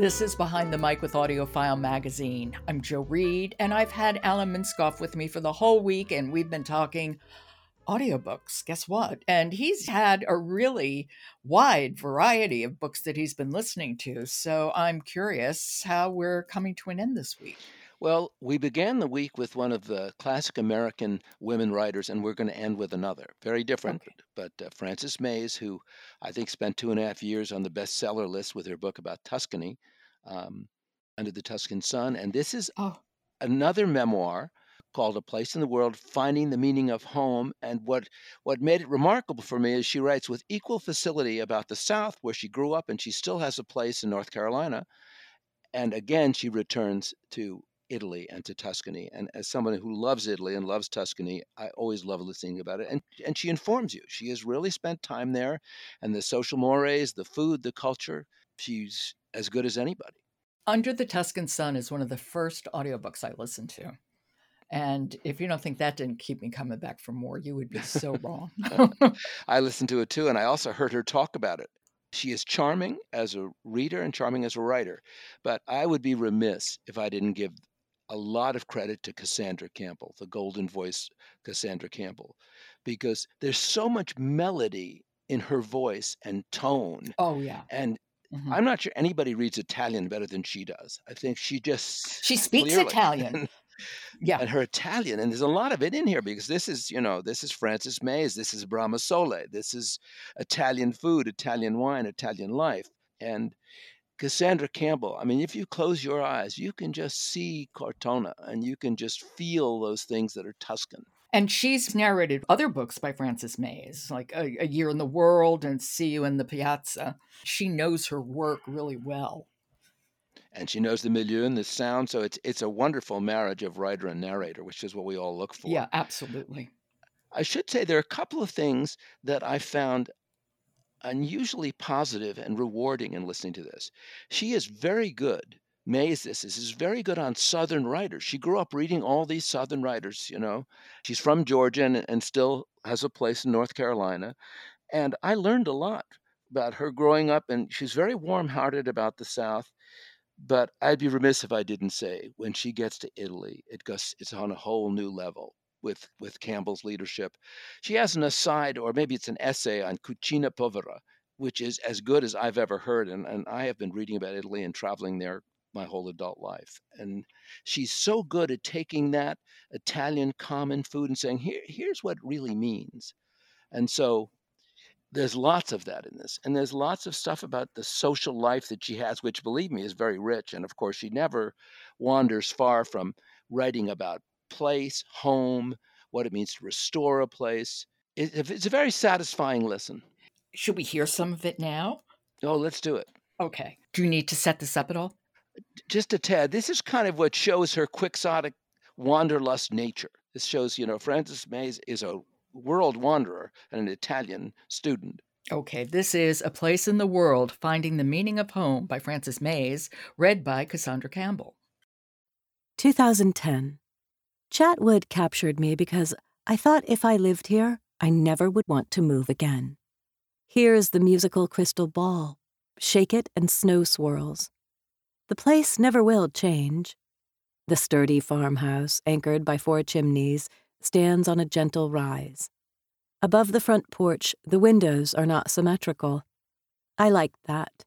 This is Behind the Mic with AudioFile Magazine. I'm Jo Reed, and I've had Alan Minskoff with me for the whole week, and we've been talking audiobooks. Guess what? And he's had a really wide variety of books that he's been listening to. So I'm curious how we're coming to an end this week. Well, we began the week with one of the classic American women writers, and we're going to end with another. Very different, Okay. but uh, Frances Mayes, who I think spent two and a half years on the bestseller list with her book about Tuscany, um, Under the Tuscan Sun. And this is Oh, another memoir called A Place in the World Finding the Meaning of Home. And what, what made it remarkable for me is she writes with equal facility about the South, where she grew up, and she still has a place in North Carolina. And again, she returns to Italy and to Tuscany. And as someone who loves Italy and loves Tuscany, I always love listening about it. And and she informs you. She has really spent time there, and the social mores, the food, the culture. She's as good as anybody. Under the Tuscan Sun is one of the first audiobooks I listened to. And if you don't think that didn't keep me coming back for more, you would be so wrong. I listened to it too, and I also heard her talk about it. She is charming as a reader and charming as a writer, but I would be remiss if I didn't give a lot of credit to Cassandra Campbell, the golden voice Cassandra Campbell, because there's so much melody in her voice and tone. oh, yeah. And Mhm. I'm not sure anybody reads Italian better than she does. I think she just She speaks clearly- Italian. Yeah. and her Italian, and there's a lot of it in here because this is, you know, this is Frances Mayes, this is Bramasole, this is Italian food, Italian wine, Italian life, and Cassandra Campbell. I mean, if you close your eyes, you can just see Cortona, and you can just feel those things that are Tuscan. And she's narrated other books by Frances Mayes, like A, A Year in the World and See You in the Piazza. She knows her work really well. And she knows the milieu and the sound, so it's it's a wonderful marriage of writer and narrator, which is what we all look for. Yeah, absolutely. I should say there are a couple of things that I found unusually positive and rewarding in listening to this. She is very good. Mayes, this is, is very good on Southern writers. She grew up reading all these Southern writers, you know. She's from Georgia and, and still has a place in North Carolina. And I learned a lot about her growing up, and she's very warm hearted about the South. But I'd be remiss if I didn't say when she gets to Italy, it goes, it's on a whole new level with, with Campbell's leadership. She has an aside, or maybe it's an essay on Cucina Povera, which is as good as I've ever heard. And, and I have been reading about Italy and traveling there my whole adult life. And she's so good at taking that Italian common food and saying, Here, here's what it really means. And so there's lots of that in this. And there's lots of stuff about the social life that she has, which, believe me, is very rich. And of course, she never wanders far from writing about place, home, what it means to restore a place. It's a very satisfying listen. Should we hear some of it now? Oh, let's do it. Okay. Do you need to set this up at all? Just a tad. This is kind of what shows her quixotic, wanderlust nature. This shows, you know, Frances Mayes is a world wanderer and an Italian student. Okay, this is A Place in the World Finding the Meaning of Home by Frances Mayes, read by Cassandra Campbell. 2010. Chatwood captured me because I thought if I lived here, I never would want to move again. Here's the musical crystal ball. Shake it and snow swirls. The place never will change. The sturdy farmhouse, anchored by four chimneys, stands on a gentle rise. Above the front porch, the windows are not symmetrical. I like that.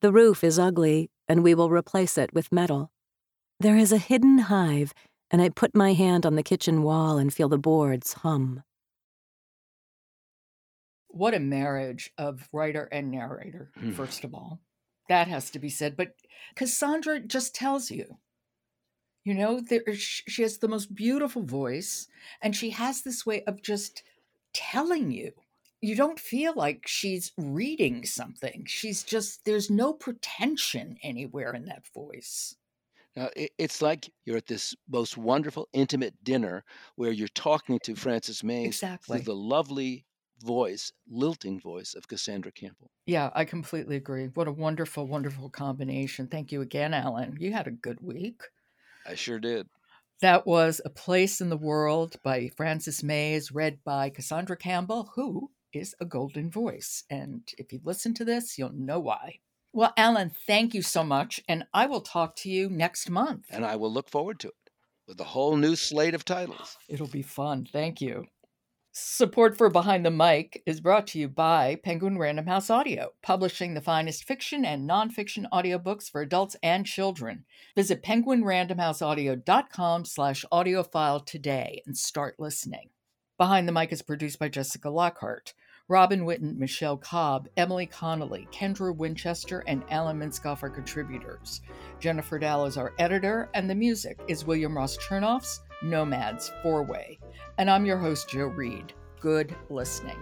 The roof is ugly, and we will replace it with metal. There is a hidden hive, and I put my hand on the kitchen wall and feel the boards hum. What a marriage of writer and narrator, Hmm. first of all. That has to be said. But Cassandra just tells you. You know, there, she has the most beautiful voice, and she has this way of just telling you. You don't feel like she's reading something. She's just, there's no pretension anywhere in that voice. Now, it's like you're at this most wonderful, intimate dinner where you're talking to Frances Mayes Exactly. through the lovely voice, lilting voice of Cassandra Campbell. Yeah, I completely agree. What a wonderful, wonderful combination. Thank you again, Alan. You had a good week. I sure did. That was A Place in the World by Frances Mayes, read by Cassandra Campbell, who is a golden voice. And if you listen to this, you'll know why. Well, Alan, thank you so much. And I will talk to you next month. And I will look forward to it with a whole new slate of titles. It'll be fun. Thank you. Support for Behind the Mic is brought to you by Penguin Random House Audio, publishing the finest fiction and nonfiction audiobooks for adults and children. Visit penguinrandomhouseaudio.com slash audiophile today and start listening. Behind the Mic is produced by Jessica Lockhart. Robin Whitten, Michelle Cobb, Emily Connolly, Kendra Winchester, and Alan Minskoff are contributors. Jennifer Dow is our editor, and the music is William Ross Chernoff's Nomads Four Way. And I'm your host, Jo Reed. Good listening.